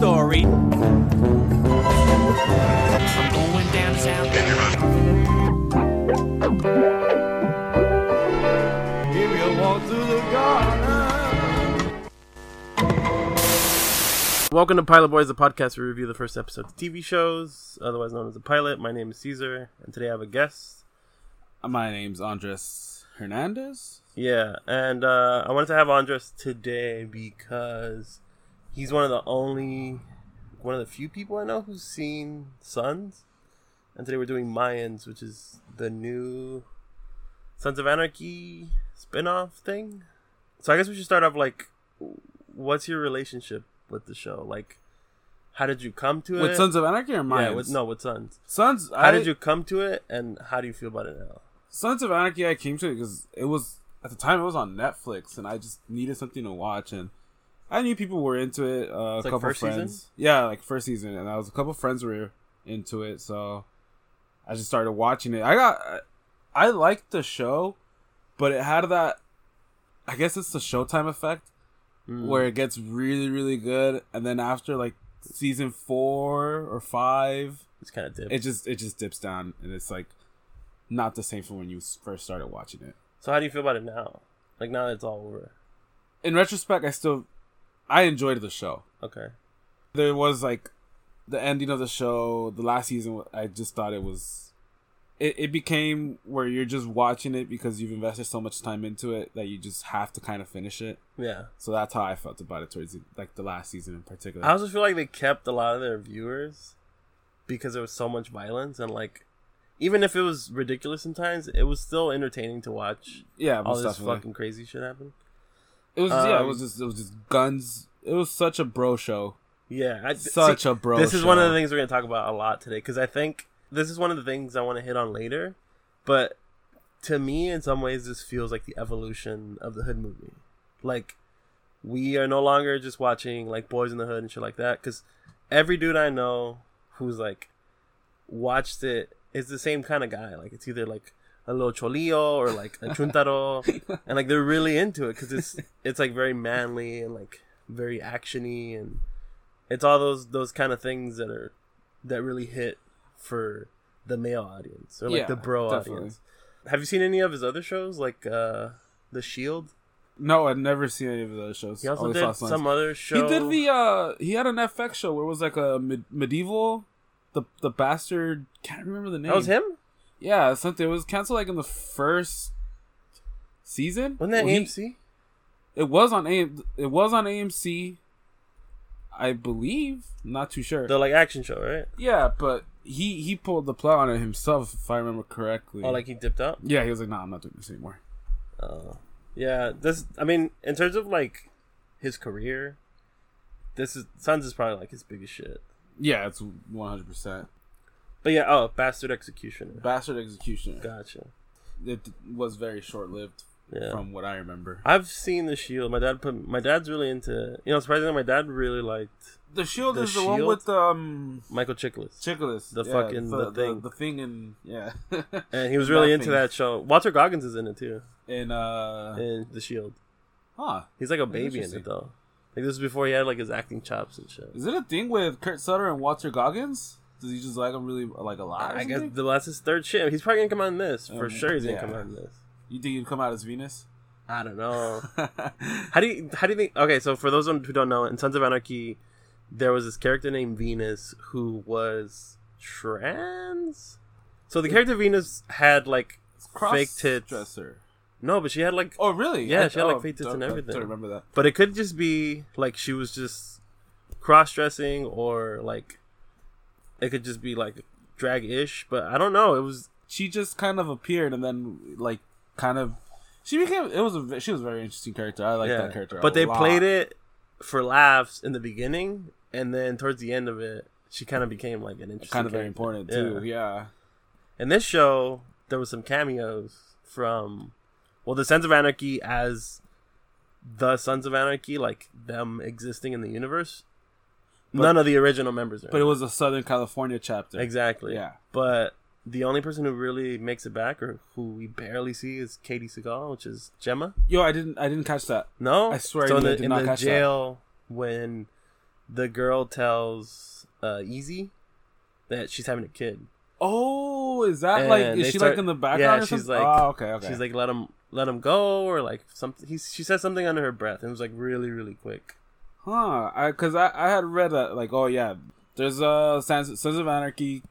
story. I'm going down to South. If you walk through the garden. Welcome to Pilot Boys, the podcast where we review the first episode of TV shows, otherwise known as the pilot. My name is Caesar, and today I have a guest. My name's Andres Hernandez. Yeah, and uh, I wanted to have Andres today because he's one of the only, one of the few people I know who's seen Sons. And today we're doing Mayans, which is the new Sons of Anarchy spin-off thing. So I guess we should start off like, what's your relationship with the show? Like, how did you come to it? With Sons of Anarchy or Mayans? Yeah, with, no, with Sons. Sons. How I, did you come to it, and how do you feel about it now? Sons of Anarchy? I came to it because it was at the time it was on Netflix, and I just needed something to watch, and I knew people were into it. Uh, a like couple first friends, season? yeah, like first season, and I was a couple friends were into it, so I just started watching it. I got, I liked the show, but it had that. I guess it's the Showtime effect. Mm. where it gets really really good and then after like season four or five It's kind of it just it just dips down and it's like not the same from when you first started watching it So how do you feel about it now? Like now that it's all over. in retrospect i still i enjoyed the show Okay. there was like the ending of the show the last season i just thought it was it, it became where you're just watching it because you've invested so much time into it that you just have to kind of finish it Yeah. so that's how i felt about it towards the, like the last season in particular I also feel like they kept a lot of their viewers because there was so much violence and like even if it was ridiculous sometimes, it was still entertaining to watch yeah all this definitely. fucking crazy shit happen. It was yeah, it Um, was just it was just guns. It was such a bro show. Yeah, I, Such see, a bro. This is one of the things we're gonna talk about a lot today because I think this is one of the things I want to hit on later. But to me, in some ways, this feels like the evolution of the hood movie. Like we are no longer just watching like Boys in the Hood and shit like that because every dude I know who's like watched it is the same kind of guy. Like it's either like a little cholillo or like a chuntaro, and like they're really into it because it's it's like very manly and like very actiony and it's all those those kind of things that are that really hit for the male audience or like Yeah, the bro definitely. audience. Have you seen any of his other shows like uh The Shield? No, I've never seen any of those shows. He also Only did some other show. He did the uh he had an FX show where it was like a med- medieval the the bastard can't remember the name. That was him. Yeah, something. It was canceled like in the first season. Wasn't that Well, he- AMC? It was on AM. It was on AMC. I believe. Not too sure. The like action show, right? yeah, but he he pulled the plug on it himself, if I remember correctly. Oh, like he dipped out. yeah, he was like, "Nah, I'm not doing this anymore." Uh, yeah, this. I mean, in terms of like his career, this is Sons is probably like his biggest shit. Yeah, it's 100 percent But yeah, oh, Bastard Executioner. bastard executioner. Gotcha. It was very short lived, Yeah. from what I remember. I've seen the Shield. My dad put. My dad's really into. You know, surprisingly, my dad really liked The shield The is the one Shield? with um Michael Chiklis, Chiklis, The yeah, fucking- the, the thing. the, thing, and yeah, and he was really into that show. Walton Goggins is in it too, And uh, in the Shield. huh? He's like a baby in it though. Like this is before he had like his acting chops and shit. Is it a thing with Kurt Sutter and Walton Goggins? Does he just like him really like a lot? I guess the last his third ship. He's probably gonna come out in this for Um, sure. He's gonna yeah. come out in this. You think he'd come out as Venus? I don't know. How do you how do you think? Okay, so for those who don't know, in Sons of Anarchy, there was this character named Venus who was trans. So the character Venus had like fake tits. dresser. No, but she had like, Oh really? Yeah, I- she had, like, oh, fake tits and everything. Don't remember that. but it could just be like she was just cross dressing or like it could just be like drag ish. But I don't know. It was She just kind of appeared and then like kind of she became. It was a she was a very interesting character. I like yeah. that character. But they lot. played it for laughs in the beginning, and then towards the end of it, she kind of became like an interesting, kind of very character. important Yeah. too. Yeah. In this show, there was some cameos from, well, the Sons of Anarchy as the Sons of Anarchy, like them existing in the universe. But- None of the original members are. But it was a Southern California chapter. exactly. Yeah. But the only person who really makes it back, or who we barely see, is Katey Sagal, which is Gemma. Yo, I didn't. I didn't catch that. No, I swear So I in the, did in not the catch that. jail when the girl tells uh, Easy that she's having a kid. Oh, is that like is she start- like in the background? yeah, or she's like- oh, okay, okay. She's like, let him let him go, or like something. He's, she says something under her breath, and it was like really really quick. Huh? I because I, I had read that like oh yeah, there's uh Sons, Sons of Anarchy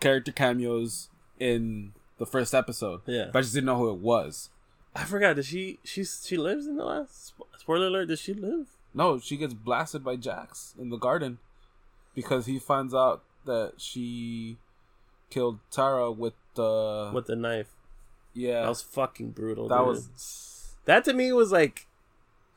character cameos in the first episode. Yeah. but I just didn't know who it was. I forgot. Does she she's she lives in the last spoiler alert? Does she live? No, she gets blasted by Jax in the garden because he finds out that she killed Tara with the with the knife? yeah. That was fucking brutal. that dude. was that to me was like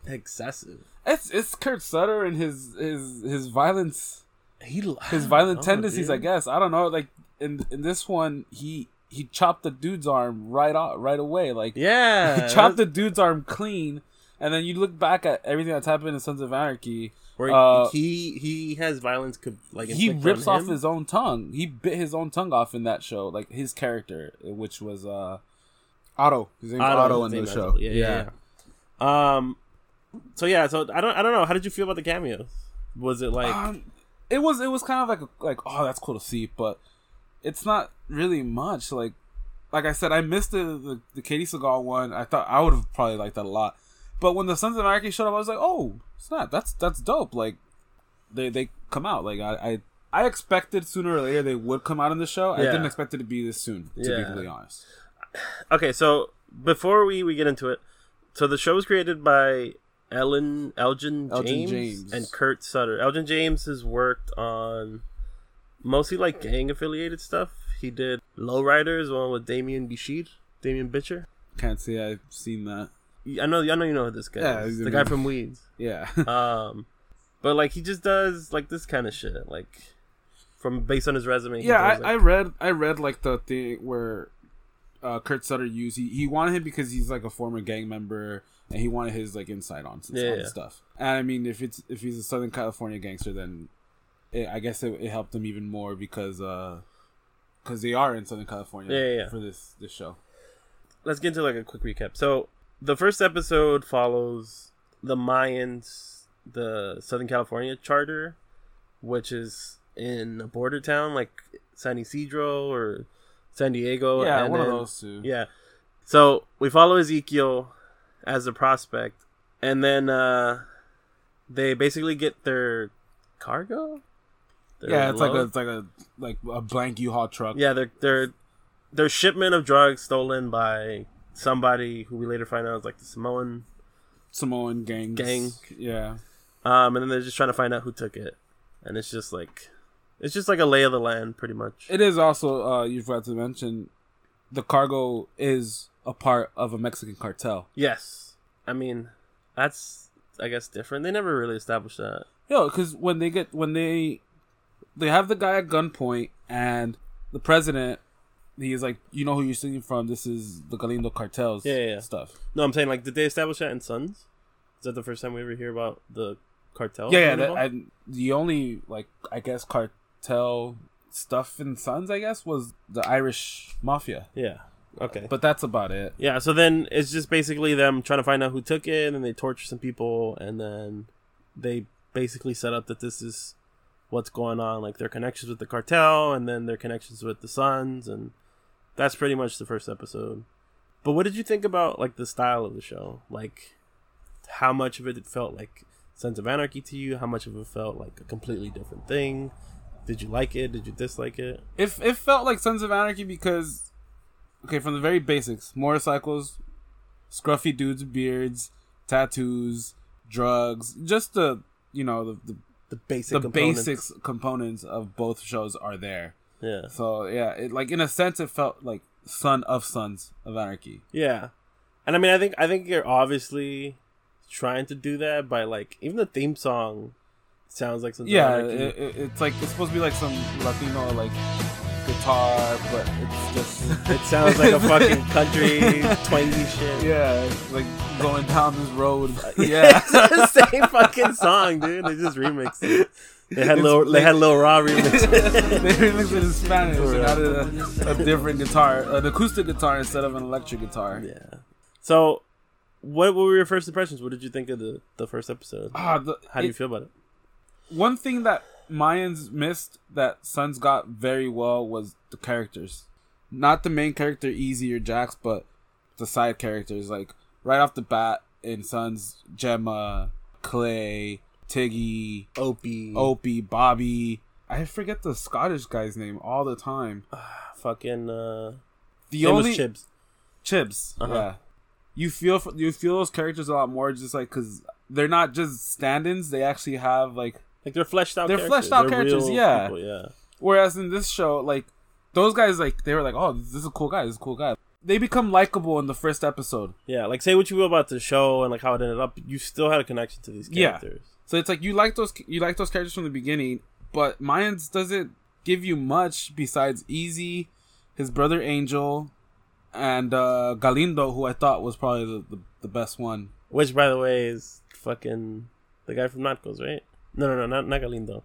excessive. it's it's Kurt Sutter and his his his violence He his violent Oh, tendencies, I guess. I don't know. Like in in this one, he he chopped the dude's arm right off right away. Like Yeah, he chopped the dude's arm clean, and then you look back at everything that's happened in Sons of Anarchy. Where uh, he he has violence could like He rips off his own tongue. He bit his own tongue off in that show. Like his character, which was uh Otto. His name's Otto, in the show. Yeah, yeah, yeah. Um. So yeah, so I don't I don't know. How did you feel about the cameos? Was it like Um, it was it was kind of like a, like oh that's cool to see, but it's not really much. Like like I said, I missed the the, the Katey Sagal one. I thought I would have probably liked that a lot. But when the Sons of Anarchy showed up, I was like, oh snap, that's that's dope. Like they they come out. Like I I, I expected sooner or later they would come out in the show. I didn't expect it to be this soon. To be Yeah. completely honest. okay? So before we we get into it, so the show was created by Ellen Elgin Elgin James, James. and Kurt Sutter. Elgin James has worked on mostly like gang affiliated stuff. He did Lowriders, one with Demián Bichir, Damien Bitcher. Can't say I've seen that. I know, I know you know who this guy Yeah, The guy from Weeds. Yeah. Um, but like he just does like this kind of shit, like from based on his resume. yeah, does, I, I read I read like the thing where uh, Kurt Sutter used he, he wanted him because he's like a former gang member and he wanted his like insight on, Yeah, on yeah. stuff. And I mean, if it's if he's a Southern California gangster, then it, I guess it, it helped him even more because uh because they are in Southern California Yeah, yeah, yeah. for this this show. let's get into like a quick recap. So the first episode follows the Mayans, the Southern California charter, which is in a border town like San Isidro or San Diego. yeah, and one of those two. Yeah. So we follow Ezekiel as a prospect, and then uh they basically get their cargo. Their yeah, it's like a it's like a like a blank U-Haul truck. yeah, their their their shipment of drugs stolen by somebody who we later find out is like the Samoan. Samoan gangs. Gang. Yeah. Um, and then they're just trying to find out who took it, and it's just like it's just like a lay of the land, pretty much. It is also uh you forgot to mention the cargo is a part of a Mexican cartel. yes, I mean that's I guess different. They never really established that. Yo, because when they get when they they have the guy at gunpoint and the president, he's like, you know who you're singing from? This is the Galindo cartels. Yeah, yeah, yeah. stuff. No, I'm saying like, did they establish that in Sons? Is that the first time we ever hear about the cartel? yeah, yeah. That. I, the only like I guess cartel stuff in Sons, I guess, was the Irish mafia, yeah. Okay. but that's about it. Yeah, so then it's just basically them trying to find out who took it, and they torture some people, and then they basically set up that this is what's going on, like their connections with the cartel, and then their connections with the Sons, and that's pretty much the first episode. But what did you think about like the style of the show? Like, how much of it it felt like Sons of Anarchy to you? How much of it felt like a completely different thing? Did you like it? Did you dislike it? It it felt like Sons of Anarchy because okay, from the very basics, motorcycles, scruffy dudes beards, tattoos, drugs, just the you know the the, The basic, the components. basics components of both shows are there. Yeah. So yeah, it like in a sense it felt like Son of Sons of Anarchy. Yeah, and I mean, I think I think you're obviously trying to do that by like even the theme song sounds like something. Yeah, it, it, it's like it's supposed to be like some Latino like guitar, but it's just it sounds like a fucking country twangy shit. yeah, like going down this road. Yeah, it's the same fucking song, dude. They just remixed it. They had It's little, they like- had Lil Raw remix. they remixed it in Spanish and added a, a different guitar, an acoustic guitar instead of an electric guitar. yeah. So, what, were your first impressions? What did you think of the the first episode? Ah, the, How do you feel about it? One thing that Mayans missed that Sons got very well was the characters. Not the main character Easy or Jax, but the side characters. Like right off the bat in Sons, Gemma, Clay, Tiggy, Opie, Opie, Bobby. I forget the Scottish guy's name all the time. fucking uh, The only Chibs. Chibs. Uh-huh. Yeah. You feel you feel those characters a lot more just like because they're not just stand-ins. They actually have like Like they're fleshed out. They're characters. fleshed out They're characters, yeah. people, yeah. Whereas in this show, like those guys, like they were like, "Oh, this is a cool guy. This is a cool guy." They become likable in the first episode. Yeah, like say what you will about the show and like how it ended up, you still had a connection to these Yeah. characters. So it's like you like those you like those characters from the beginning, but Mayans doesn't give you much besides Easy, his brother Angel, and uh Galindo, who I thought was probably the, the, the best one. Which, by the way, is fucking the guy from Narcos, right? No, no, no, not, not Galindo.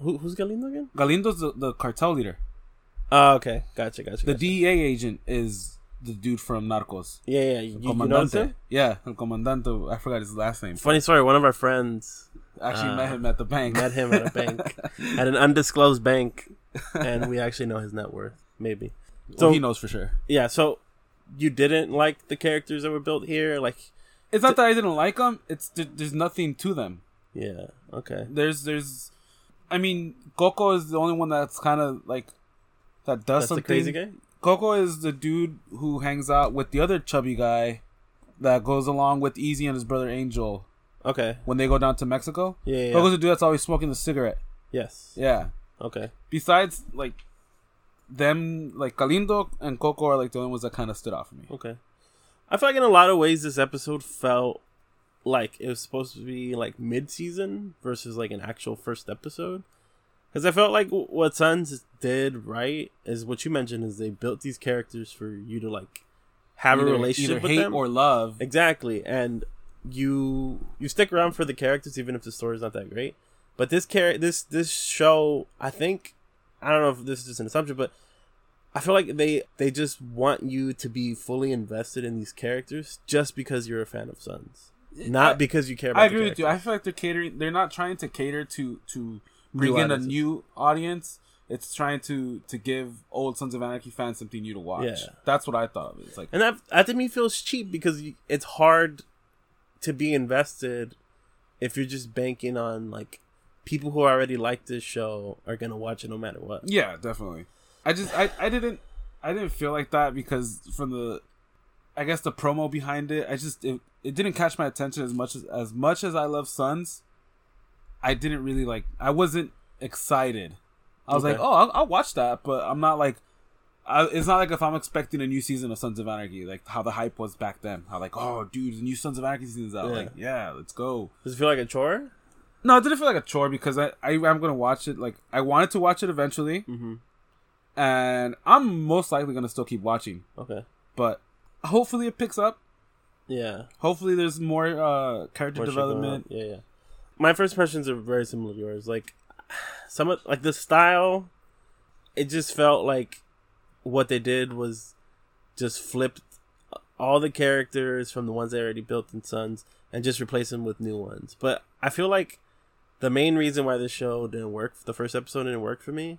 Who, who's Galindo again? Galindo's the, the cartel leader. Oh, okay, gotcha, gotcha. The gotcha. DEA agent is the dude from Narcos. yeah, yeah. You, you noticed Comandante. him? Yeah, El Comandante. I forgot his last name. Funny story. One of our friends Actually Uh, met him at the bank. met him at a bank, at an undisclosed bank, and we actually know his net worth. Maybe. so So he knows for sure. yeah, so you didn't like the characters that were built here, like It's not that I didn't like them. It's there- there's nothing to them. Yeah, okay, There's there's, I mean, Coco is the only one that's kind of like that does that's something. the crazy guy. Coco is the dude who hangs out with the other chubby guy that goes along with Easy and his brother Angel Okay, when they go down to Mexico. yeah, yeah, Coco's the dude that's always smoking the cigarette. yes, Yeah. okay, Besides, like them, like Galindo and Coco are like the only ones that kind of stood out for me. okay. I feel like in a lot of ways this episode felt like it was supposed to be like mid-season versus like an actual first episode. Because I felt like what Sons did right is what you mentioned is they built these characters for you to like have Either- a relationship either with hate them or love. Exactly, and you you stick around for the characters even if the story's not that great. But this char- this this show, I think, I don't know if this is just an assumption, but I feel like they they just want you to be fully invested in these characters just because you're a fan of Sons, not I- because you care. about I the agree with you. I feel like they're catering. They're not trying to cater to to bring New in a new audience. It's trying to to give old Sons of Anarchy fans something new to watch. Yeah. That's what I thought of it. It's like and that that to me feels cheap because it's hard to be invested if you're just banking on like people who already like this show are gonna watch it no matter what. yeah, definitely. I just I, I didn't I didn't feel like that because from the I guess the promo behind it, I just it, it didn't catch my attention as much as as much as I love Sons. I didn't really like. I wasn't excited. I was Okay. like, oh, I'll, I'll watch that, but I'm not like. I, it's not like if I'm expecting a new season of Sons of Anarchy, like how the hype was back then. How like, oh, dude, the new Sons of Anarchy season's out. Yeah. Like, yeah, let's go. Does it feel like a chore? No, it didn't feel like a chore because I, I I'm gonna watch it. Like I wanted to watch it eventually, Mm-hmm. and I'm most likely gonna still keep watching. Okay. But hopefully it picks up. Yeah. Hopefully there's more uh character More shit going on. development. Yeah, yeah. My first impressions are very similar to yours. Like some of like the style, it just felt like what they did was just flipped all the characters from the ones they already built in Sons and just replace them with new ones. But I feel like the main reason why this show didn't work, the first episode didn't work for me,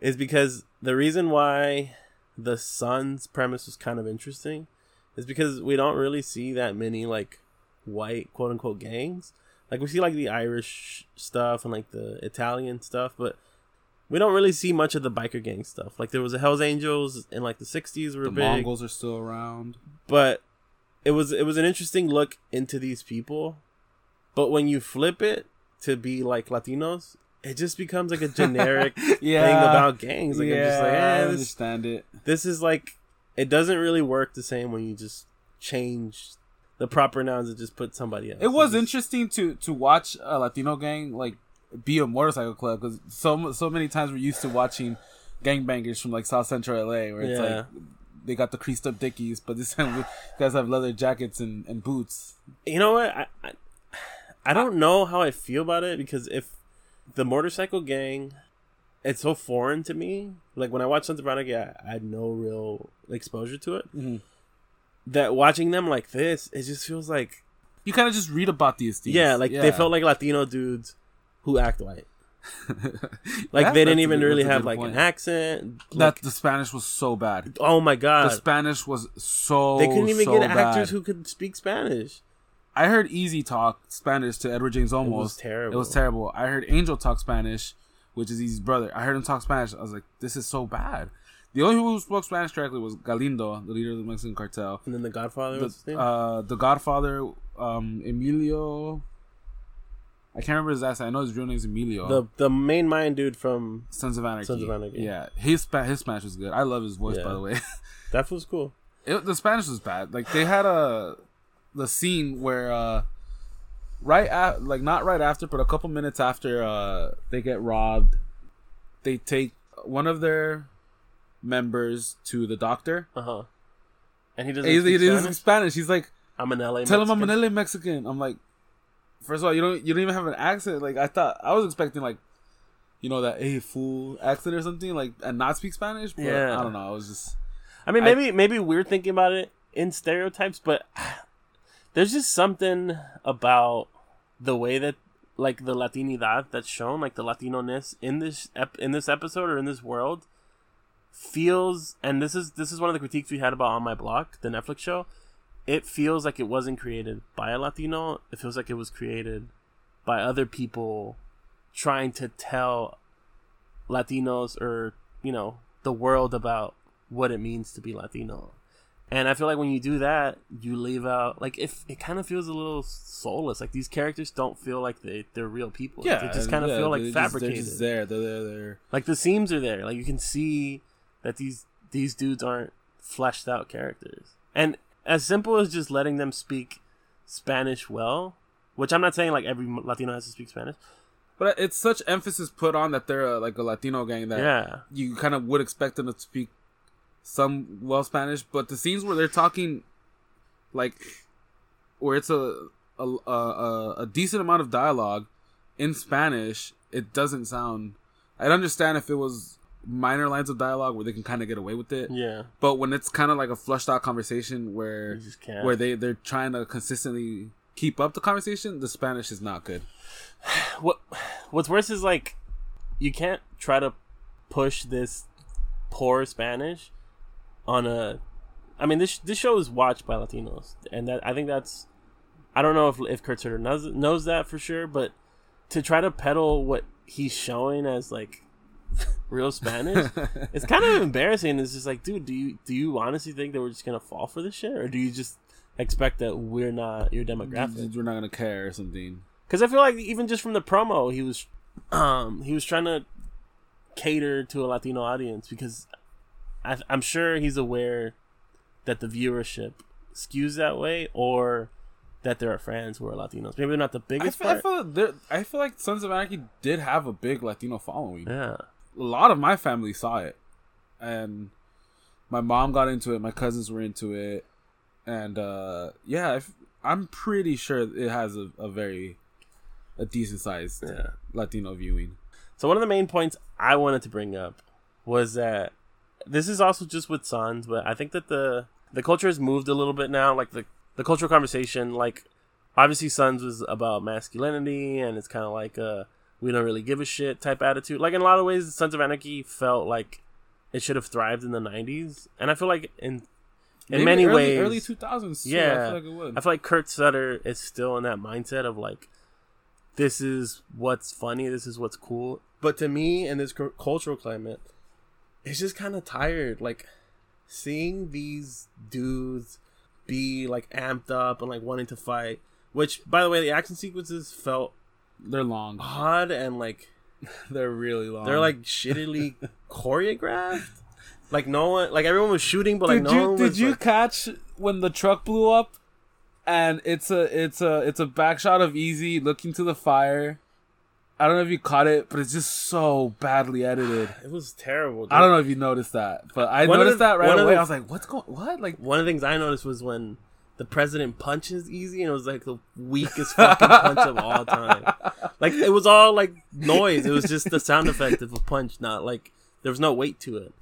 is because the reason why the Sons premise was kind of interesting is because we don't really see that many like white quote unquote gangs. Like we see like the Irish stuff and like the Italian stuff, but we don't really see much of the biker gang stuff. Like there was the Hell's Angels in like the '60s were The big, Mongols are still around. but it was it was an interesting look into these people. But when you flip it to be like Latinos, it just becomes like a generic Yeah. thing about gangs. Like I'm just like, I eh, this, understand it. this is like it doesn't really work the same when you just change the proper nouns and just put somebody else. It was just- interesting to to watch a Latino gang like be a motorcycle club because so so many times we're used to watching gangbangers from like South Central LA where it's Yeah. like they got the creased up dickies, but this time we guys have leather jackets and, and boots. You know what? I, I I don't know how I feel about it because if the motorcycle gang, it's so foreign to me. Like when I watch Sons of Anarchy, I, I had no real exposure to it. Mhm. That watching them like this, it just feels like You kind of just read about these things. yeah, like they felt like Latino dudes who act white. Like That- they didn't even good- really have like point. an accent. that the Spanish was so bad. oh my god, The Spanish was so they couldn't even so get actors who could speak Spanish. I heard Easy talk Spanish to Edward James Olmos. It was terrible. It was terrible. I heard Angel talk Spanish, which is Easy's brother. I heard him talk Spanish. I was like, this is so bad. The only one who spoke Spanish correctly was Galindo, the leader of the Mexican cartel. And then the Godfather was his The, name. uh, the Godfather, um, Emilio. I can't remember his last name. I know his real name is Emilio. the the main mind dude from Sons of Anarchy. Sons of Anarchy. Yeah, his his Spanish was good. I love his voice, Yeah. by the way. that was cool. it, the Spanish was bad. Like they had a the scene where uh right at like not right after, but a couple minutes after uh they get robbed, they take one of their members to the doctor. Uh huh. And he doesn't. He, speak he doesn't Spanish? speak Spanish. He's like, I'm an LA. tell him I'm an LA Mexican. I'm like, first of all, you don't you don't even have an accent. Like I thought, I was expecting like, you know, that a fool accent or something like, and not speak Spanish. But Yeah. I don't know. I was just I mean, I- maybe maybe we're thinking about it in stereotypes, but there's just something about the way that like the Latinidad that's shown, like the Latino ness in this ep- in this episode or in this world, feels. And this is this is one of the critiques we had about on my block, the Netflix show. It feels like it wasn't created by a Latino. It feels like it was created by other people trying to tell Latinos or you know the world about what it means to be Latino. And I feel like when you do that, you leave out like if it kind of feels a little soulless. Like these characters don't feel like they they're real people. Like, they just kind of yeah, feel like they're just- fabricated. they're just there. They're there. They're Like the seams are there. Like you can see that these these dudes aren't fleshed out characters. And as simple as just letting them speak Spanish well, which I'm not saying like every Latino has to speak Spanish. But it's such emphasis put on that they're uh, like a Latino gang that Yeah. you kind of would expect them to speak some well Spanish. But the scenes where they're talking, like, where it's a a, a, a- decent amount of dialogue in Spanish, it doesn't sound. I'd understand if it was minor lines of dialogue where they can kind of get away with it. Yeah. But when it's kind of like a flushed out conversation where where they they're trying to consistently keep up the conversation, the Spanish is not good. what what's worse is like you can't try to push this poor Spanish on a I mean this this show is watched by Latinos and that I think that's I don't know if if Kurt Sutter knows knows that for sure but to try to peddle what he's showing as like real Spanish it's kind of embarrassing. It's just like dude do you do you honestly think that we're just gonna fall for this shit? Or do you just expect that we're not your demographic? We're not gonna care or something. because I feel like even just from the promo, he was, um, he was trying to cater to a Latino audience because I, I'm sure he's aware that the viewership skews that way, or that there are fans who are Latinos. Maybe they're not the I biggest feel, I feel, I feel like Sons of Anarchy did have a big Latino following. yeah, A lot of my family saw it, and my mom got into it. My cousins were into it, and uh, yeah, if, I'm pretty sure it has a, a very a decent sized yeah. Latino viewing. So one of the main points I wanted to bring up was that this is also just with Sons, but I think that the the culture has moved a little bit now. Like the the cultural conversation, like obviously Sons was about masculinity, and it's kind of like a we don't really give a shit type attitude. Like in a lot of ways, Sons of Anarchy felt like it should have thrived in the '90s, and I feel like in in Maybe many early, ways, early 2000s. too, I yeah, feel like it would. I feel like Kurt Sutter is still in that mindset of like, this is what's funny, this is what's cool. But to me, in this cu- cultural climate, it's just kind of tired. Like, seeing these dudes be like amped up and like wanting to fight. Which, by the way, the action sequences felt They're long. odd and like They're really long. they're like shittily choreographed. Like no one, like everyone was shooting, but like did no you one did was. you like- catch when the truck blew up and it's a it's a it's a back shot of easy looking to the fire i don't know if you caught it but it's just so badly edited it was terrible. i don't know if you noticed that but i One noticed the- that right away the- i was like what's going what like one of the things I noticed was when the president punches Easy, and it was like the weakest fucking punch of all time. Like it was all like noise. It was just the sound effect of a punch, not like there was no weight to it.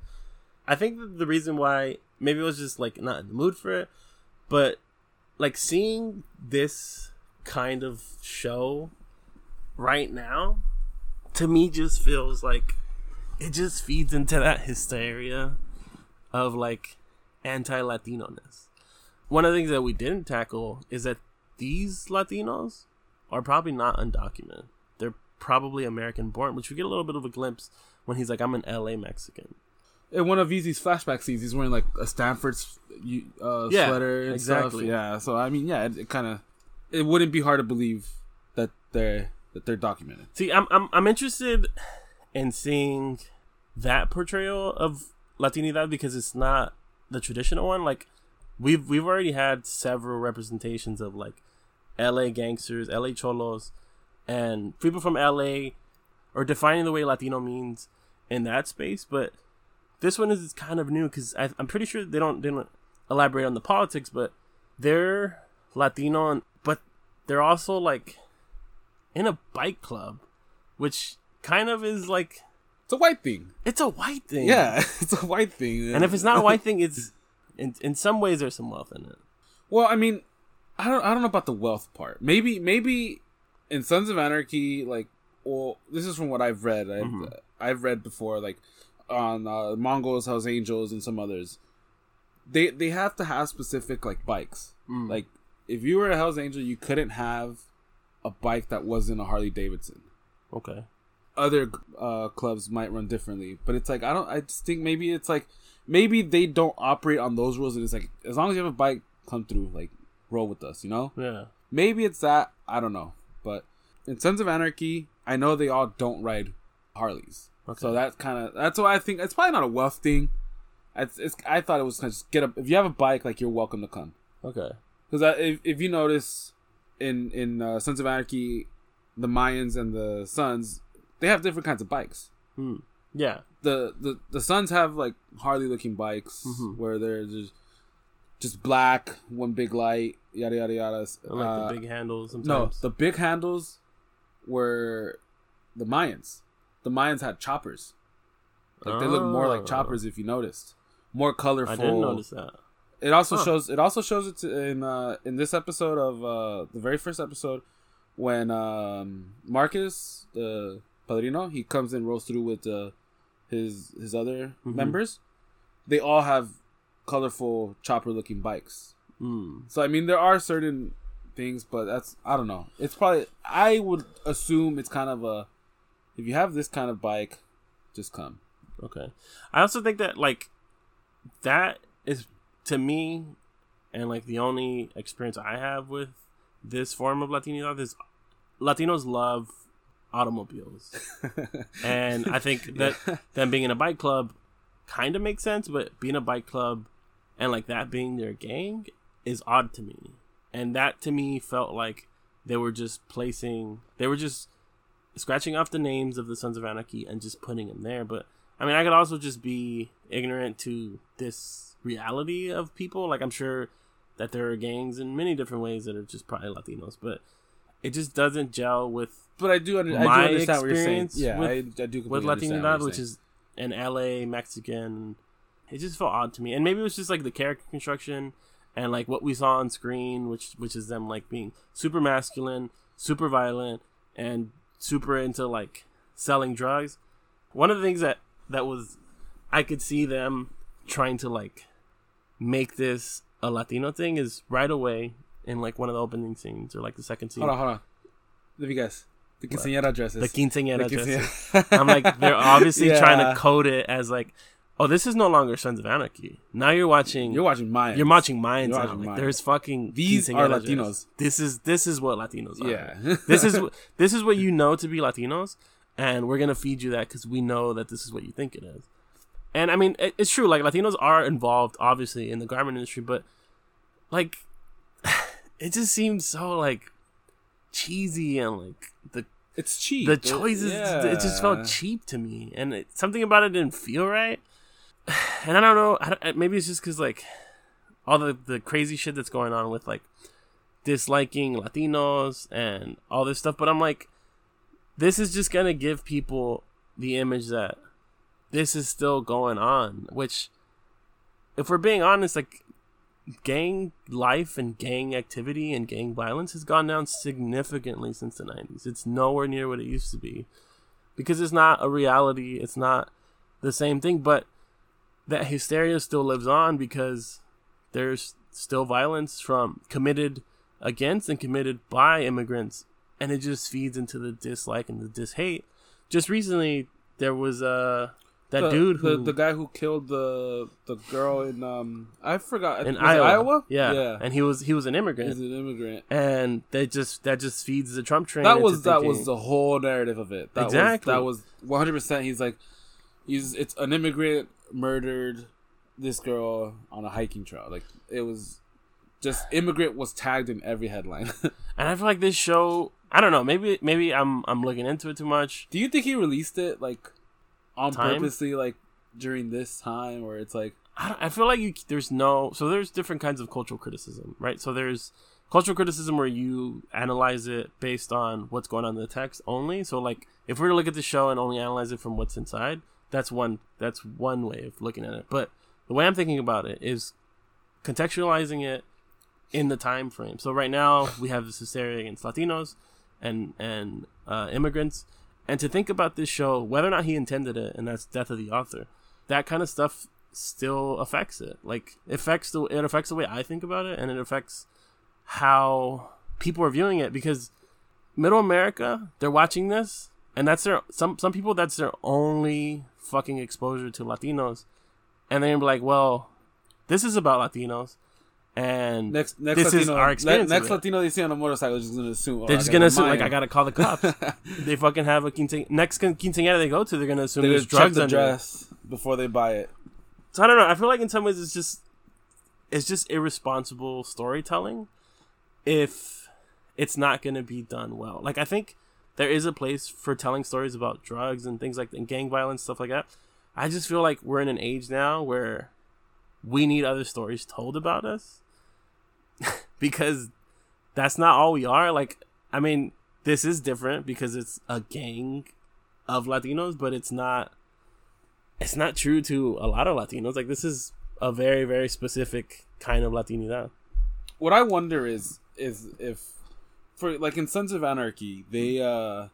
I think that the reason why maybe it was just like not in the mood for it, but like seeing this kind of show right now, to me just feels like it just feeds into that hysteria of like anti-Latino-ness. One of the things that we didn't tackle is that these Latinos are probably not undocumented. They're probably American born, which we get a little bit of a glimpse when he's like, I'm an LA Mexican. In one of Easy's flashback scenes, he's wearing like a Stanford uh, Yeah, sweater and stuff. exactly. Yeah, so I mean, yeah, it, it kind of it wouldn't be hard to believe that they're that they're documented. See, I'm I'm I'm interested in seeing that portrayal of Latinidad because it's not the traditional one. Like we've we've already had several representations of like LA gangsters, LA cholos, and people from LA are defining the way Latino means in that space. But this one is kind of new because I'm pretty sure they don't they don't elaborate on the politics, but they're Latino, but they're also like in a bike club, which kind of is like It's a white thing. it's a white thing. Yeah, it's a white thing. and if it's not a white thing, it's in in some ways there's some wealth in it. Well, I mean, I don't I don't know about the wealth part. Maybe maybe in Sons of Anarchy, like, well, this is from what I've read. I've Mhm. I've read before, like on uh, Mongols, Hell's Angels, and some others. They they have to have specific like bikes. Mm. Like if you were a Hell's Angel, you couldn't have a bike that wasn't a Harley Davidson. Okay. Other uh, clubs might run differently, but it's like I don't. I just think maybe it's like maybe they don't operate on those rules, and it's like as long as you have a bike, come through, like roll with us, you know. Yeah. Maybe it's that. I don't know. But in Sons of Anarchy, I know they all don't ride Harleys. Okay. So that's kind of that's why I think it's probably not a wealth thing. It's, it's I thought it was kind of just get a if you have a bike, like you're welcome to come. Okay. Because if if you notice in in uh, Sons of Anarchy, the Mayans and the Sons, they have different kinds of bikes. Hmm. Yeah. The the the Sons have like Harley looking bikes Mhm. where they're just just black, one big light, yada yada yada. And like Uh, the big handles no, sometimes. the big handles were the Mayans. The Mayans had choppers. Like they look more like Oh. choppers if you noticed. More colorful. I didn't notice that. It also Huh. shows. It also shows it in uh, in this episode of uh, the very first episode when um, Marcus the Padrino he comes and rolls through with uh, his his other Mhm. members. They all have colorful chopper looking bikes. Hmm. So I mean, there are certain things, but that's I don't know. It's probably I would assume it's kind of a if you have this kind of bike, just come. Okay. I also think that like that is to me and like the only experience I have with this form of Latino is Latinos love automobiles. and I think that them being in a bike club kind of makes sense, but being a bike club and like that being their gang is odd to me. And that to me felt like they were just placing, they were just scratching off the names of the Sons of Anarchy and just putting them there. But I mean, I could also just be ignorant to this reality of people. Like, I'm sure that there are gangs in many different ways that are just probably Latinos, but it just doesn't gel with But I do, I do understand what you're saying. experience Yeah, with- I, I do completely with Latinidad, which is an LA Mexican. It just felt odd to me, and maybe it was just like the character construction and like what we saw on screen, which which is them like being super masculine, super violent, and super into like selling drugs. One of the things that that was I could see them trying to like make this a Latino thing is right away in like one of the opening scenes or like the second scene. Hold on, hold on. Let me guess. The quinceañera dresses. The quinceañera The dresses. I'm like, they're obviously trying to code it as like, oh, this is no longer Sons of Anarchy. Now you're watching. You're watching mine. You're watching Mayans You're watching Like, Mayans. there's fucking These are Latinos. dresses. This is this is what Latinos are. Yeah. this is this is what you know to be Latinos, and we're gonna feed you that because we know that this is what you think it is. And I mean, it, it's true. Like Latinos are involved, obviously, in the garment industry, but like, it just seems so like cheesy and like the It's cheap. the It- choices it just felt cheap to me and it, something about it didn't feel right and i don't know I don't, maybe it's just because like all the, the crazy shit that's going on with like disliking latinos and all this stuff but i'm like this is just gonna give people the image that this is still going on which if we're being honest like gang life and gang activity and gang violence has gone down significantly since the 90s. It's nowhere near what it used to be. because it's not a reality. It's not the same thing, but that hysteria still lives on because there's still violence from committed against and committed by immigrants, and it just feeds into the dislike and the dishate. Just recently, there was uh that the, dude who the, the guy who killed the the girl in um I forgot in Iowa, Iowa? yeah, yeah. and he was he was an immigrant, He's an immigrant. and they just that just feeds the Trump train. That was that was the whole narrative of it. That Exactly. Was, that was one hundred percent. He's like, he's it's an immigrant murdered this girl on a hiking trail. Like it was just immigrant was tagged in every headline. and I feel like this show. I don't know. Maybe maybe I'm I'm looking into it too much. Do you think he released it like on Time? purposely, like during this time, where it's like I, don't, I feel like you, there's no so there's different kinds of cultural criticism, right? So there's cultural criticism where you analyze it based on what's going on in the text only. So like if we were to look at the show and only analyze it from what's inside, that's one that's one way of looking at it. But the way I'm thinking about it is contextualizing it in the time frame. So right now we have this hysteria against Latinos and and uh, immigrants, and to think about this show, whether or not he intended it, and that's death of the author, that kind of stuff still affects it. Like affects the it affects the way I think about it, and it affects how people are viewing it because middle America they're watching this, and that's their some some people that's their only fucking exposure to Latinos, and they're like, well, this is about Latinos. And next next this Latino, is our experience. next. Latino they see on a motorcycle is just gonna assume oh, They're just gonna assume like. I gotta call the cops. they fucking have a quinceañera. Next quin- quinceañera they go to, they're gonna assume They there's just check the under. it. dress before they buy it. So I don't know. I feel like in some ways it's just it's just irresponsible storytelling if it's not gonna be done well. Like I think there is a place for telling stories about drugs and things like and gang violence stuff like that. I just feel like we're in an age now where we need other stories told about us because that's not all we are. Like I mean, this is different because it's a gang of Latinos, but it's not it's not true to a lot of Latinos. Like this is a very very specific kind of Latinidad. What I wonder is is if for like in Sons of Anarchy, they uh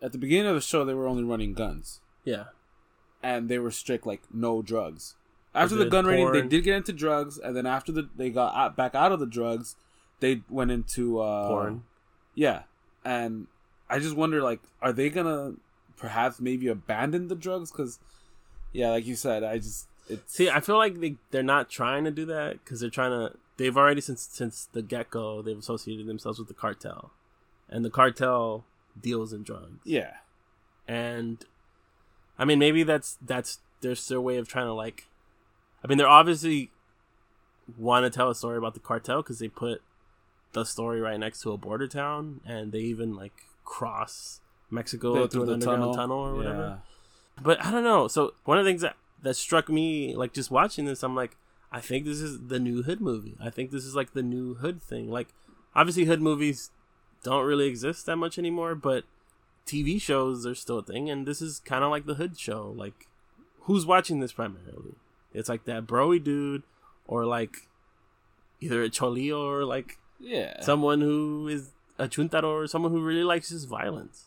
at the beginning of the show they were only running guns Yeah, and they were strict like no drugs. After the gun rating, they did get into drugs, and then after the they got out, back out of the drugs, they went into uh, porn. Yeah, and I just wonder, like, are they gonna perhaps maybe abandon the drugs? Because, yeah, like you said, I just it's See, I feel like they they're not trying to do that because they're trying to. They've already since since the get go they've associated themselves with the cartel, and the cartel deals in drugs. yeah, and I mean maybe that's that's their their way of trying to like. I mean, they're obviously want to tell a story about the cartel because they put the story right next to a border town, and they even like cross Mexico They- through the underground tunnel, or whatever. Yeah. But I don't know. So one of the things that that struck me, like just watching this, I'm like, I think this is the new Hood movie. I think this is like the new Hood thing. Like, obviously, Hood movies don't really exist that much anymore, but TV shows are still a thing, and this is kind of like the Hood show. Like, who's watching this primarily? It's like that broy dude, or like either a cholio or like Yeah. someone who is a chuntaro or someone who really likes just violence.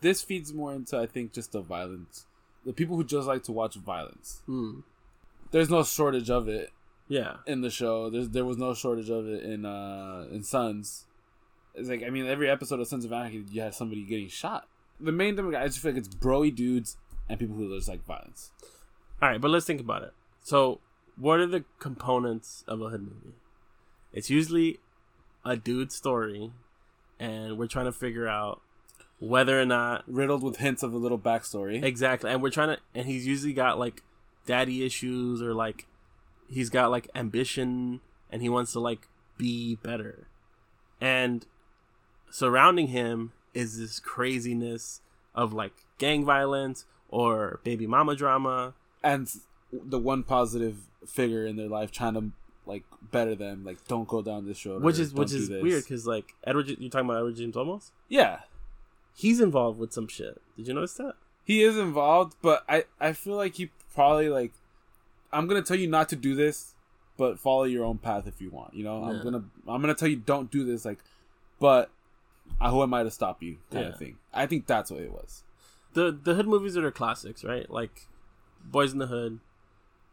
this feeds more into I think just the violence. The people who just like to watch violence. Hmm. There's no shortage of it Yeah. in the show. There's there was no shortage of it in uh in Sons. It's like I mean every episode of Sons of Anarchy you had somebody getting shot. The main demographic I just feel like it's broy dudes and people who just like violence. All right, but let's think about it. So, what are the components of a hood movie? It's usually a dude story, and we're trying to figure out whether or not Riddled with hints of a little backstory. exactly. And we're trying to, and he's usually got like daddy issues or like he's got like ambition and he wants to like be better. And surrounding him is this craziness of like gang violence or baby mama drama and the one positive figure in their life trying to like better them, like don't go down this road. which is which is this. weird because like Edward, you're talking about Edward James Olmos. Yeah, He's involved with some shit. Did you notice that? he is involved, but I I feel like he probably like I'm gonna tell you not to do this, but follow your own path if you want. You know, I'm gonna I'm gonna tell you don't do this, like, but uh, who am I to stop you? Kind Yeah. of thing. I think that's what it was. the the hood movies that are classics, right? Like Boys in the Hood,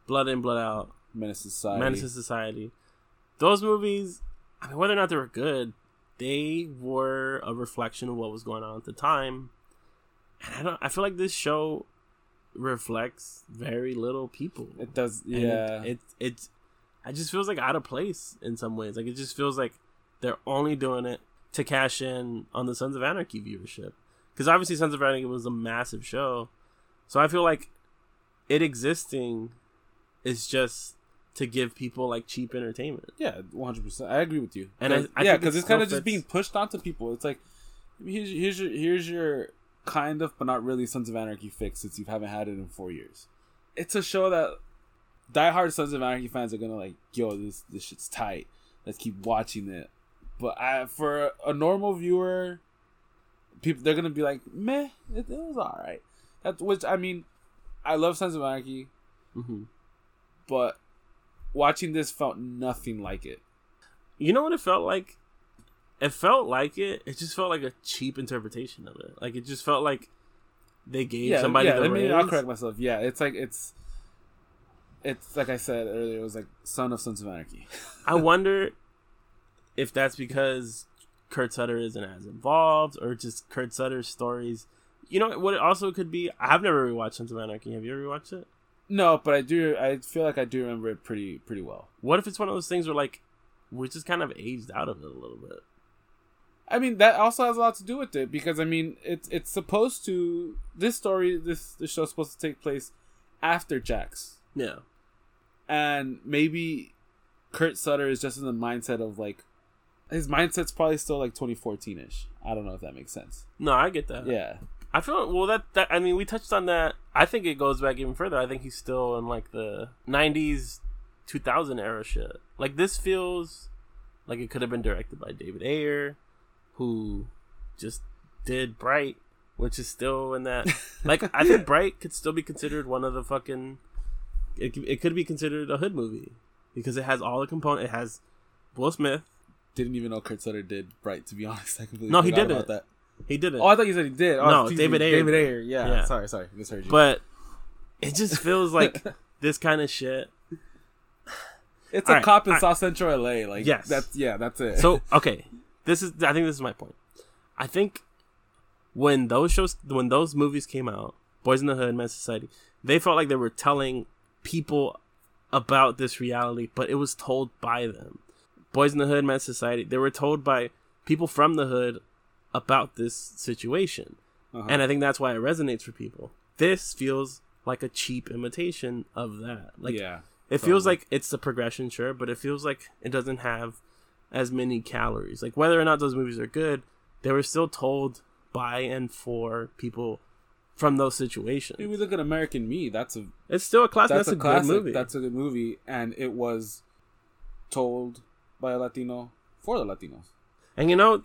Blood In, Blood Out, Menace to Society. Menace to Society. Those movies, I mean, whether or not they were good, they were a reflection of what was going on at the time. And I don't. I feel like this show reflects very little people. It does. Yeah. It, it. It just feels like out of place in some ways. Like it just feels like they're only doing it to cash in on the Sons of Anarchy viewership. Because obviously, Sons of Anarchy was a massive show, so I feel like it existing is just to give people like cheap entertainment. Yeah, one hundred percent. I agree with you. And I- I yeah, because it it's kind of just being pushed onto people. It's like here's here's your here's your kind of, but not really Sons of Anarchy fix since you haven't had it in four years. It's a show that diehard Sons of Anarchy fans are gonna like. Yo, this this shit's tight. Let's keep watching it. But I, for a normal viewer, people they're gonna be like, meh, it, it was all right. That's which I mean, I love Sons of Anarchy, hmm but watching this felt nothing like it. You know what it felt like? It felt like it. It just felt like a cheap interpretation of it. Like it just felt like they gave somebody yeah, the I mean, I'll correct myself. Yeah, it's like it's, it's like I said earlier. It was like Son of Sons of Anarchy. I wonder if that's because Kurt Sutter isn't as involved, or just Kurt Sutter's stories. You know what? It also could be. I've never rewatched Sons of Anarchy. Have you ever watched it? No, but I do. I feel like I do remember it pretty pretty well. What if it's one of those things where like we're just kind of aged out of it a little bit? I mean, that also has a lot to do with it because I mean, it's it's supposed to. This story, this this show's supposed to take place after Jax, Yeah. and maybe Kurt Sutter is just in the mindset of like, his mindset's probably still like 2014 ish. I don't know if that makes sense. No, I get that. Yeah. I feel well that that I mean we touched on that. I think it goes back even further. I think he's still in like the '90s, 2000 era shit. Like this feels like it could have been directed by David Ayer, who just did Bright, which is still in that. like I think Bright could still be considered one of the fucking. It could- it could be considered a hood movie because it has all the component. It has Will Smith. Didn't even know Kurt Sutter did Bright. To be honest, I completely No, he didn't. about that. He did it. Oh, I thought you said he did. Oh, No, David. Ayer. David Ayer. Yeah. Yeah. Sorry, sorry, misheard you. but it just feels like this kind of shit. it's all a right, cop in right. South Central LA. Like, Yes. that's yeah, that's it. So okay, this is I think this is my point. I think when those shows when those movies came out, Boys in the Hood, Menace Society, they felt like they were telling people about this reality, but it was told by them. Boys in the Hood, Menace Society, they were told by people from the hood about this situation. Uh-huh. And I think that's why it resonates for people. This feels like a cheap imitation of that. Like yeah, it feels like it's the progression, sure, but it feels like it doesn't have as many calories. Like whether or not those movies are good, they were still told by and for people from those situations. If we look at American Me, that's a It's still a classic. that's, That's, a, a, classic. good movie. That's a good movie, and it was told by a Latino for the Latinos and you know,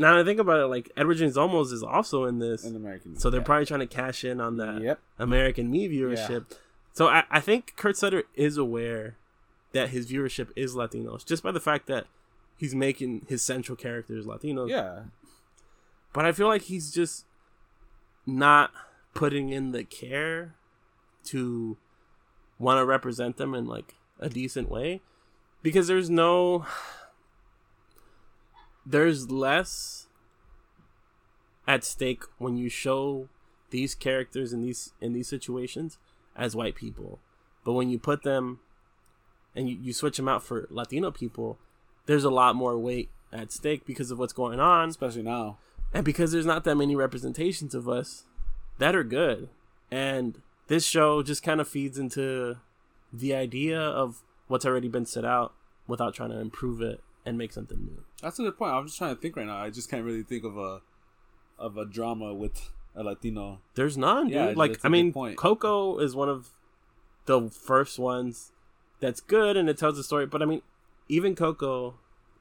now that I think about it, like Edward James Olmos is also in this, in American. So they're yeah. probably trying to cash in on that Yep. American Me viewership. So I, I think Kurt Sutter is aware that his viewership is Latinos, just by the fact that he's making his central characters Latinos. Yeah, but I feel like he's just not putting in the care to want to represent them in like a decent way because there's no there's less at stake when you show these characters in these in these situations as white people. But when you put them and you, you switch them out for latino people there's a lot more weight at stake because of what's going on. Especially now. and because there's not that many representations of us that are good. And this show just kind of feeds into the idea of what's already been set out without trying to improve it and make something new That's a good point. I'm just trying to think right now. I just can't really think of a of a drama with a Latino. there's none dude Yeah, like i mean coco is one of the first ones that's good and it tells a story but i mean even coco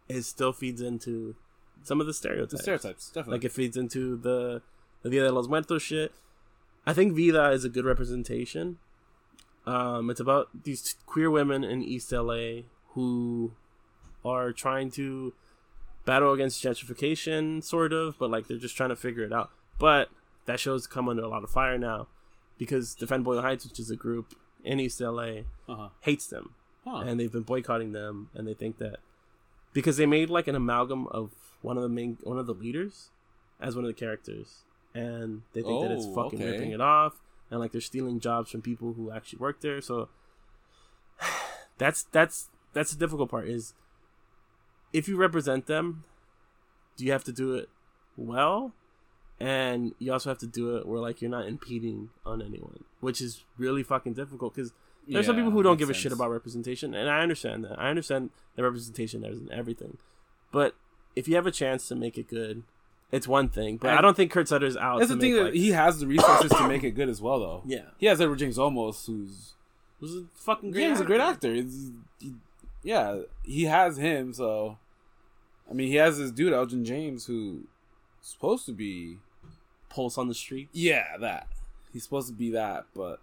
is still feeds into some of the stereotypes The stereotypes, definitely. Like it feeds into the the Dia de los Muertos shit. I think Vida is a good representation. Um, it's about these queer women in East LA who are trying to battle against gentrification, sort of, but like they're just trying to figure it out. But that show's come under a lot of fire now because Defend Boyle Heights, which is a group in East LA, Uh-huh. hates them Huh. and they've been boycotting them and they think that because they made like an amalgam of one of the main one of the leaders as one of the characters and they think that it's Oh, fucking okay. ripping it off and like they're stealing jobs from people who actually work there so that's that's that's the difficult part is if you represent them do you have to do it well and you also have to do it where like you're not impeding on anyone which is really fucking difficult because there's some people who don't give a shit about representation, and I understand that. I understand that representation is in everything. But if you have a chance to make it good, it's one thing. But I, I- don't think Kurt Sutter's out. That's the thing like, he has the resources to make it good as well, though. yeah, He has Edward James Olmos, who's was a fucking great. yeah, he's a great actor. It's- he- yeah, he has him. So, I mean, he has this dude Elgin James who's supposed to be Pulse on the street. yeah that he's supposed to be that, but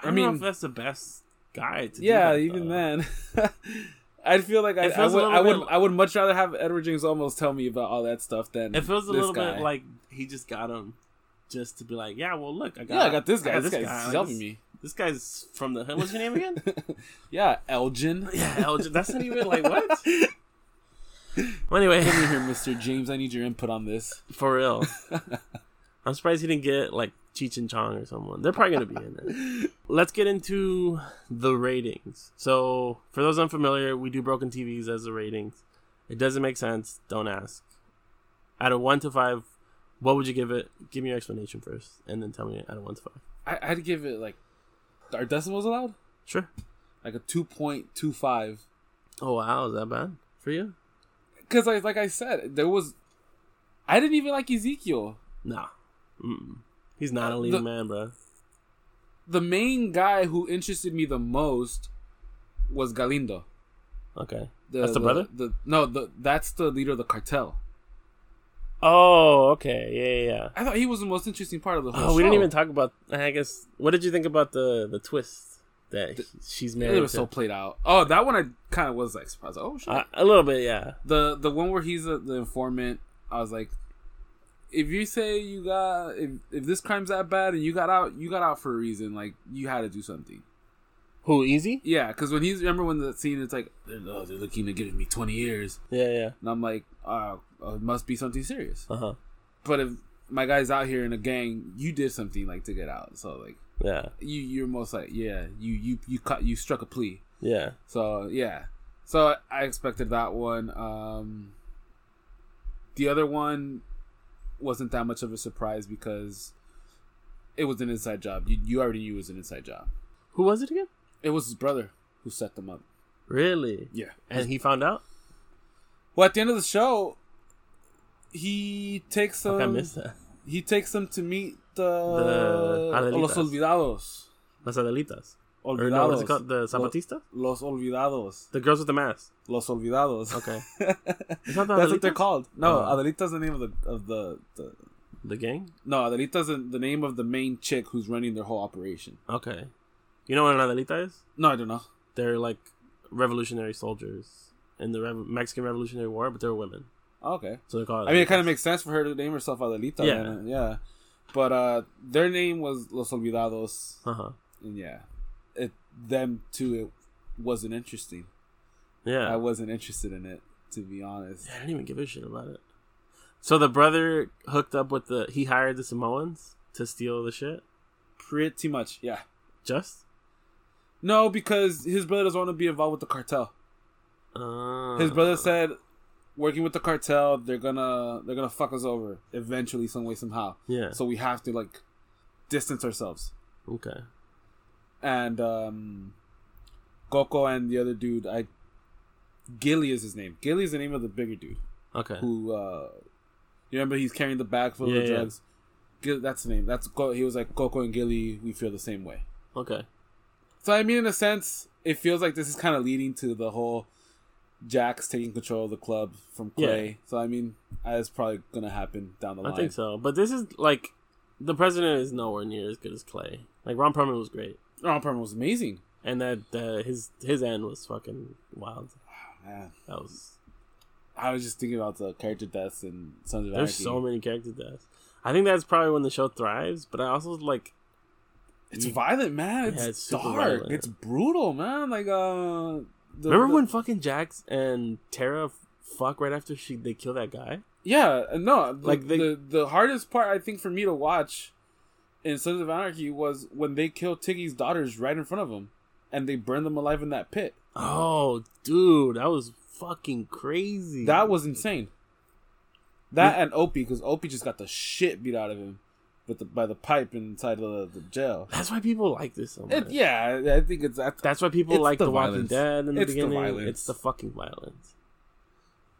I, I mean, that's the best guy. To do yeah, that, even then, I feel like I, I would I would bit- I would much rather have Edward James Olmos tell me about all that stuff than it feels a little guy. bit like he just got him, just to be like, yeah, well, look, I got, yeah, I got this guy. this, guy's Like, helping this- me. This guy's from the hood. What's your name again? yeah, Elgin. yeah, Elgin. That's not even like what. well, anyway, Come here, Mister James. I need your input on this. For real. I'm surprised he didn't get like Cheech and Chong or someone. They're probably gonna be in it. Let's get into the ratings. So for those unfamiliar, we do broken TVs as the ratings. It doesn't make sense. Don't ask. Out of one to five, what would you give it? Give me your explanation first, and then tell me out of one to five. I, I'd give it like, are decimals allowed? Sure. Like a two point two five. Oh wow, is that bad for you? Because like like I said, there was, I didn't even like Ezekiel. Nah. Mm-mm. He's not a leading The- man, bro. The main guy who interested me the most was Galindo. Okay. The, That's the brother? The no, the that's the leader of the cartel. Oh, okay. Yeah, yeah, yeah. I thought he was the most interesting part of the whole Oh, we didn't even talk about. I guess. What did you think about the the twist that he- she's married? It was to? so played out. Oh, that one I kind of was like surprised. Oh shit. Uh, a little bit, yeah. the the one where he's a, the informant. I was like, if you say you got if if this crime's that bad and you got out, you got out for a reason. Like you had to do something. Who EZ? Yeah, because when he's remember when the scene it's like they're, oh, they're looking to give me twenty years, Yeah, yeah. and I'm like, uh, it must be something serious. Uh huh. But if my guy's out here in a gang, you did something like to get out. So like Yeah, you you're most like yeah you you you cut you struck a plea. yeah. So yeah, so I expected that one. Um, the other one wasn't that much of a surprise because it was an inside job. You you already knew it was an inside job. Who was it again? It was his brother who set them up. Really? Yeah. And he found out. Well, at the end of the show, he takes them. I missed that. He takes them to meet the, The los olvidados. Las Adelitas. Or no, what's it called? The Zapatistas? Los olvidados. The girls with the mask. Los olvidados. Okay. The That's what they're called. No, Oh. Adelita's the name of the of the, the The gang? No, Adelita's the the name of the main chick who's running their whole operation. Okay. You know what an Adelita is? No, I don't know. They're like revolutionary soldiers in the Rev- Mexican Revolutionary War, but they're women. Oh, okay. So they're called I mean, it kind of makes sense for her to name herself Adelita. Yeah. then, yeah. But uh, their name was Los Olvidados, Uh-huh. and yeah, it them too. It wasn't interesting. Yeah. I wasn't interested in it, to be honest. I didn't even give a shit about it. So the brother hooked up with the he hired the Samoans to steal the shit. Pretty much, yeah. Just No, because his brother doesn't want to be involved with the cartel. uh, His brother said, working with the cartel, they're gonna they're gonna fuck us over eventually, some way, somehow. Yeah. So we have to like distance ourselves. okay. And um, Coco and the other dude, I Gilly is his name. Gilly is the name of the bigger dude Okay. who uh, you remember he's carrying the bag full Yeah, of yeah. drugs. Gil, that's the name. That's he was like Coco and Gilly. We feel the same way. Okay. So I mean, in a sense, it feels like this is kind of leading to the whole Jax taking control of the club from Clay. So I mean, that's probably gonna happen down the line. I think so. But this is like the president is nowhere near as good as Clay. Like Ron Perlman was great, Ron Perlman was amazing. and that uh, his his end was fucking wild. Man, That was I was just thinking about the character deaths and Sons of there's so many character deaths. I think that's probably when the show thrives. But I also like It's violent, man. It's, Yeah, it's dark. violent. It's brutal, man. Like uh, the, remember the- when fucking Jax and Tara fuck right after she they kill that guy. Yeah, no. The, Like, they- the the hardest part I think for me to watch in Sons of Anarchy was when they killed Tiggy's daughters right in front of them, and they burned them alive in that pit. Oh, dude, that was fucking crazy. That was insane. That and Opie, because Opie just got the shit beat out of him, with the by the pipe inside the, the jail. That's why people like this so much. It, yeah, I think it's that. That's why people like the The Walking. Dead in the It's the beginning. violence. It's the fucking violence.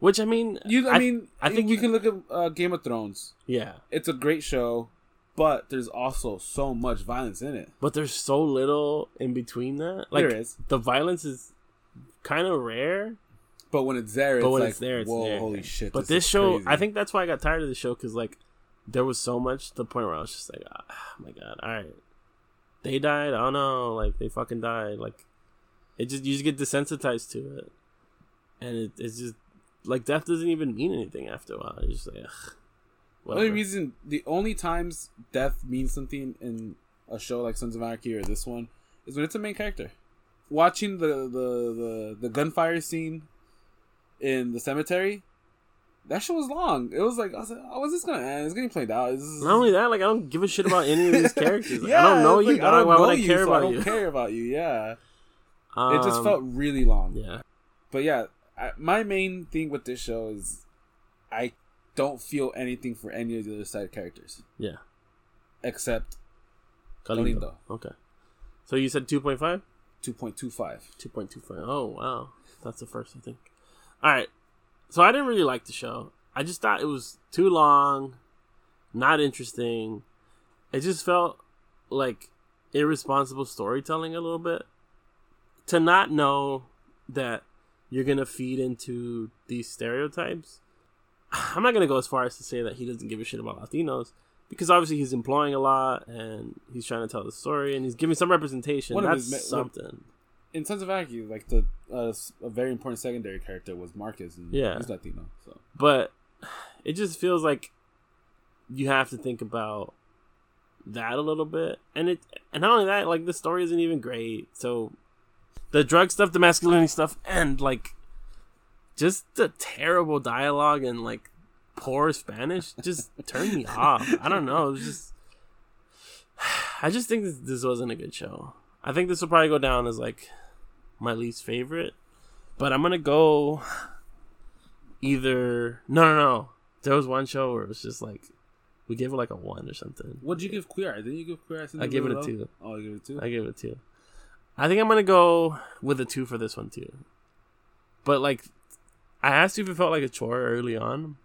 Which I mean, You, I, mean, I think you can look at uh, Game of Thrones. yeah, It's a great show, but there's also so much violence in it. but there's so little in between that. Like There is. the violence is kind of rare, But when it's there, it's when like, it's there, it's whoa, there. holy shit! But this, this, is show, crazy. I think that's why I got tired of the show because like there was so much to the point where I was just like, ah, oh my god, all right, they died. Oh no, like they fucking died. Like it just you just get desensitized to it, and it, it's just like death doesn't even mean anything after a while. You're just like, ugh, The only reason, the only times death means something in a show like Sons of Anarchy or this one is when it's a main character. Watching the the the, the gunfire scene in the cemetery, that shit was long. It was like I was like, oh, when's this gonna end? It's getting played out. This Not only that, like I don't give a shit about any of these characters. Like, I don't know you. like, dog. Why would I care so you? I don't care about you. Yeah, it just Um, felt really long. Yeah, But yeah, I, my main thing with this show is I don't feel anything for any of the other side characters yeah. except Galindo. Galindo. Okay. So you said two point five. 2.25. 2.25. Oh, wow. That's the first, I think. All right. So I didn't really like the show. I just thought it was too long, not interesting. It just felt like irresponsible storytelling a little bit. To not know that you're going to feed into these stereotypes. I'm not going to go as far as to say that he doesn't give a shit about Latinos because obviously he's employing a lot and he's trying to tell the story and he's giving some representation. One That's his ma- one- something. In Sons of Anarchy, like the uh, a very important secondary character was Marcus, and Yeah. he's Latino. So but it just feels like you have to think about that a little bit and it and not only that like the story isn't even great so the drug stuff the masculinity stuff and like just the terrible dialogue and like poor spanish just turned me off i don't know it was just i just think this, this wasn't a good show i think this will probably go down as like my least favorite but i'm gonna go either no no no there was one show where it was just like we gave it like a one or something what'd you give Queer Eye? Didn't you give Queer Eye? I gave it a two. Oh, you gave it a two. i gave it a two i think i'm gonna go with a two for this one too but like i asked you if it felt like a chore early on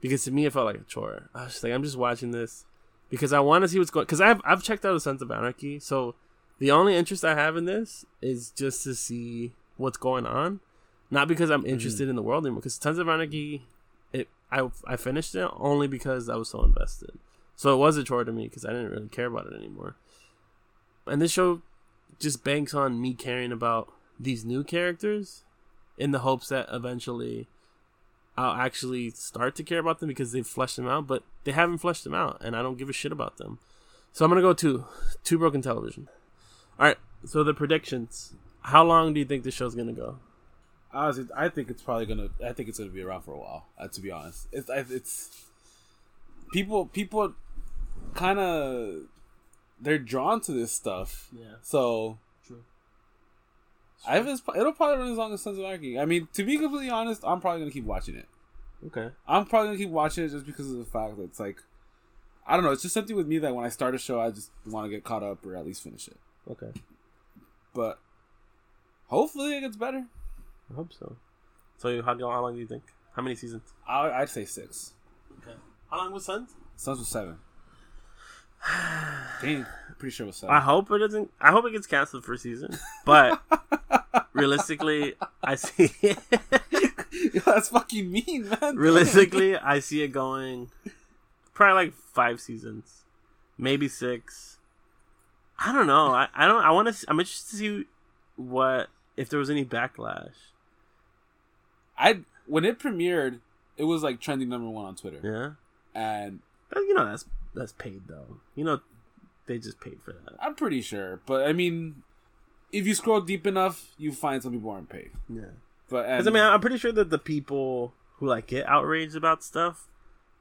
because to me it felt like a chore i was just like i'm just watching this because i want to see what's going because I've, I've checked out a Sons of Anarchy so the only interest i have in this is just to see what's going on not because i'm mm-hmm. interested in the world anymore because Sons of Anarchy it I, I finished it only because i was so invested so it was a chore to me because i didn't really care about it anymore and this show just banks on me caring about these new characters in the hopes that eventually I'll actually start to care about them because they've fleshed them out, but they haven't fleshed them out, and I don't give a shit about them. So I'm gonna go to two broken television. All right, so the predictions. How long do you think this show's gonna go? Honestly, I think it's probably gonna. I think it's gonna be around for a while. Uh, to be honest, it's it's people people kind of they're drawn to this stuff. Yeah. So True. I have this. It'll probably run as long as Sons of Anarchy. I mean, to be completely honest, I'm probably gonna keep watching it. Okay. I'm probably gonna keep watching it just because of the fact that it's like, I don't know. It's just something with me that when I start a show, I just want to get caught up or at least finish it. Okay. But hopefully, it gets better. I hope so. So how, how long do you think? How many seasons? I, I'd say six. Okay. How long was Sons? Suns was seven. Dang, pretty sure it was seven. I hope it doesn't. I hope it gets canceled for season. But realistically, I see. Yo, that's fucking mean, man. realistically, I see it going probably like five seasons, maybe six. I don't know. I, I don't. I want to. I'm interested to see what if there was any backlash. I when it premiered, it was like trending number one on Twitter, Yeah. and But you know that's that's paid though. You know, they just paid for that. I'm pretty sure, but I mean, if you scroll deep enough, you find some people aren't paid. Yeah. But and, I mean, I'm pretty sure that the people who like get outraged about stuff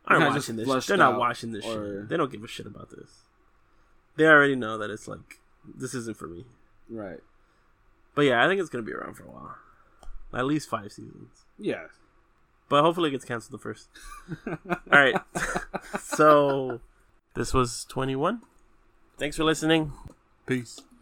aren't watching this. They're not watching this or- shit. They don't give a shit about this. They already know that it's like this isn't for me. right, But yeah, I think it's gonna be around for a while, at least five seasons. yeah. But hopefully, it gets canceled the first. All right. so this was 21. Thanks for listening. Peace.